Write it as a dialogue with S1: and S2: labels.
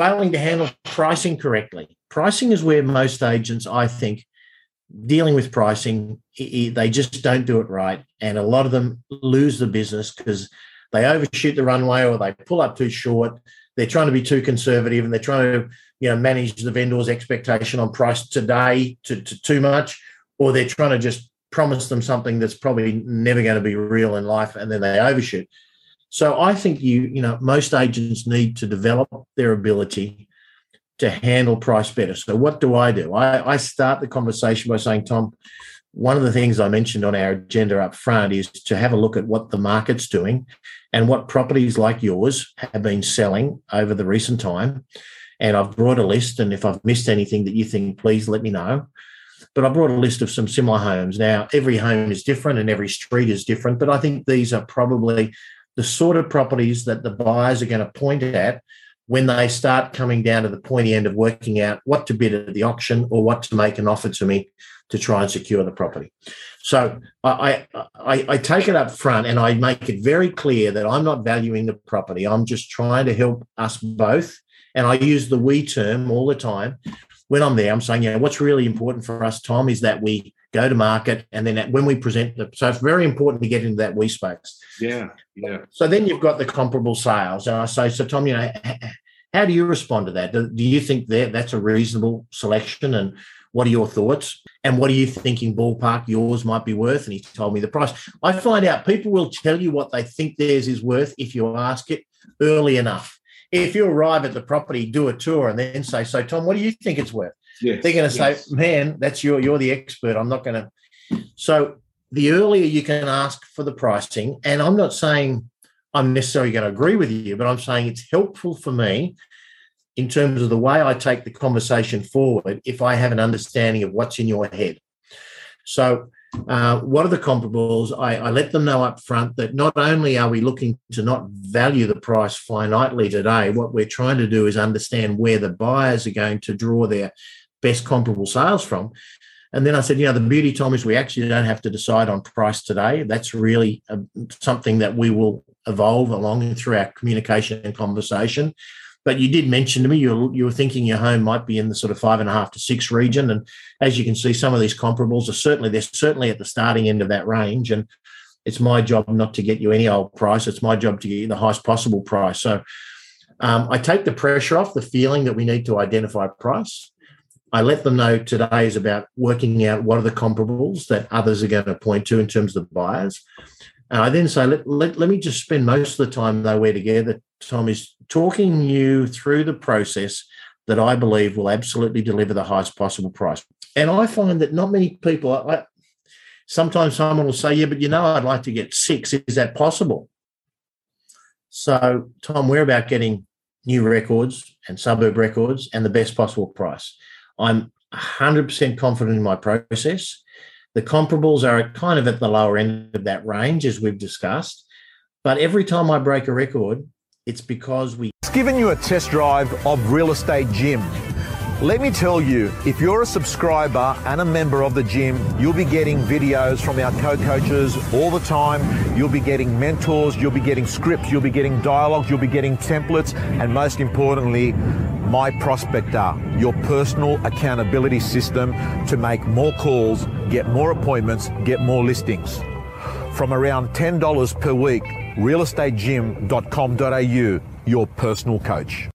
S1: failing to handle pricing correctly. Pricing is where most agents, I think, dealing with pricing, they just don't do it right. And a lot of them lose the business because they overshoot the runway or they pull up too short. They're trying to be too conservative and they're trying to, you know, manage the vendor's expectation on price today to, to too much, or they're trying to just promise them something that's probably never going to be real in life and then they overshoot. So I think you, you know, most agents need to develop their ability to handle price better. So what do I do? I, I start the conversation by saying, Tom, one of the things I mentioned on our agenda up front is to have a look at what the market's doing and what properties like yours have been selling over the recent time. And I've brought a list, and if I've missed anything that you think, please let me know. But I brought a list of some similar homes. Now, every home is different and every street is different, but I think these are probably the sort of properties that the buyers are going to point at when they start coming down to the pointy end of working out what to bid at the auction or what to make an offer to me to try and secure the property. So I, I, I take it up front and I make it very clear that I'm not valuing the property. I'm just trying to help us both. And I use the we term all the time. When I'm there, I'm saying, yeah, what's really important for us, Tom, is that we go to market and then when we present the so it's very important to get into that we space.
S2: Yeah. Yeah.
S1: So then you've got the comparable sales. And I say, so Tom, you know, how do you respond to that? Do, do you think that that's a reasonable selection? And what are your thoughts? And what are you thinking ballpark yours might be worth? And he told me the price. I find out people will tell you what they think theirs is worth if you ask it early enough. If you arrive at the property, do a tour, and then say, "So, Tom, what do you think it's worth?" Yes, They're going to yes. say, "Man, that's your you're the expert. I'm not going to." So, the earlier you can ask for the pricing, and I'm not saying I'm necessarily going to agree with you, but I'm saying it's helpful for me in terms of the way I take the conversation forward if I have an understanding of what's in your head. So, uh, what are the comparables? I, I, let them know up front that not only are we looking to not value the price finitely today, what we're trying to do is understand where the buyers are going to draw their best comparable sales from. And then I said, you know, the beauty, Tom, is we actually don't have to decide on price today. That's really uh, something that we will evolve along through our communication and conversation. But you did mention to me you you were thinking your home might be in the sort of five and a half to six region, and as you can see, some of these comparables are certainly they're certainly at the starting end of that range. And it's my job not to get you any old price; it's my job to get you the highest possible price. So um, I take the pressure off the feeling that we need to identify price. I let them know today is about working out what are the comparables that others are going to point to in terms of buyers. And I then say, let, let, let me just spend most of the time though we're together, Tom, is talking you through the process that I believe will absolutely deliver the highest possible price. And I find that not many people, I, sometimes someone will say, yeah, but you know, I'd like to get six. Is that possible? So, Tom, we're about getting new records and suburb records and the best possible price. I'm 100% confident in my process. The comparables are kind of at the lower end of that range, as we've discussed. But every time I break a record, it's because we.
S3: It's given you a test drive of Real Estate Gym. Let me tell you, if you're a subscriber and a member of the gym, you'll be getting videos from our co-coaches all the time. You'll be getting mentors, you'll be getting scripts, you'll be getting dialogues, you'll be getting templates, and most importantly, my prospector, your personal accountability system to make more calls, get more appointments, get more listings. From around $10 per week, realestategym.com.au, your personal coach.